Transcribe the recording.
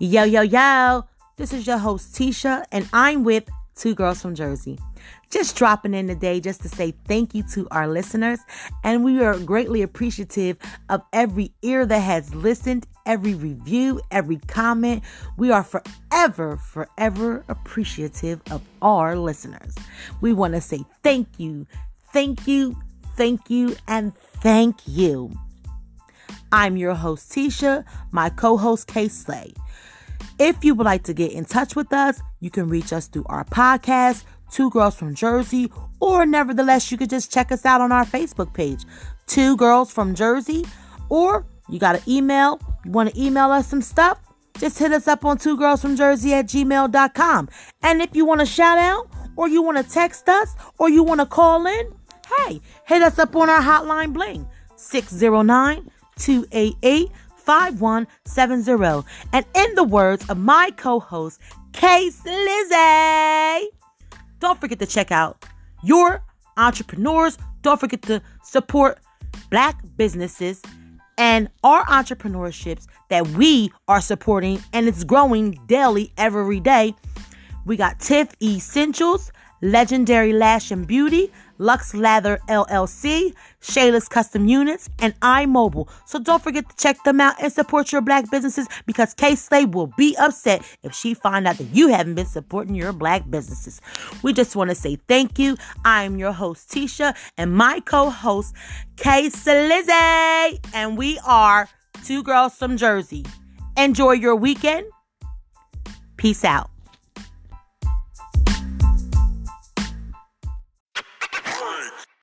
Yo, yo, yo. This is your host, Tisha, and I'm with Two Girls from Jersey. Just dropping in today just to say thank you to our listeners. And we are greatly appreciative of every ear that has listened, every review, every comment. We are forever, forever appreciative of our listeners. We want to say thank you, thank you, thank you, and thank you. I'm your host, Tisha, my co host, Kay Slay. If you would like to get in touch with us, you can reach us through our podcast, Two Girls from Jersey, or nevertheless, you could just check us out on our Facebook page, Two Girls from Jersey, or you got an email, you want to email us some stuff, just hit us up on two girls from Jersey at gmail.com. And if you want to shout out, or you want to text us, or you want to call in, hey, hit us up on our hotline bling 609 288 5170. And in the words of my co host, Kay Slizzy, don't forget to check out your entrepreneurs. Don't forget to support black businesses and our entrepreneurships that we are supporting, and it's growing daily, every day. We got Tiff Essentials, Legendary Lash and Beauty, Lux Lather LLC, Shayla's Custom Units, and iMobile. So don't forget to check them out and support your black businesses because K Slay will be upset if she find out that you haven't been supporting your black businesses. We just want to say thank you. I'm your host Tisha and my co-host Kay Slizzy, and we are two girls from Jersey. Enjoy your weekend. Peace out.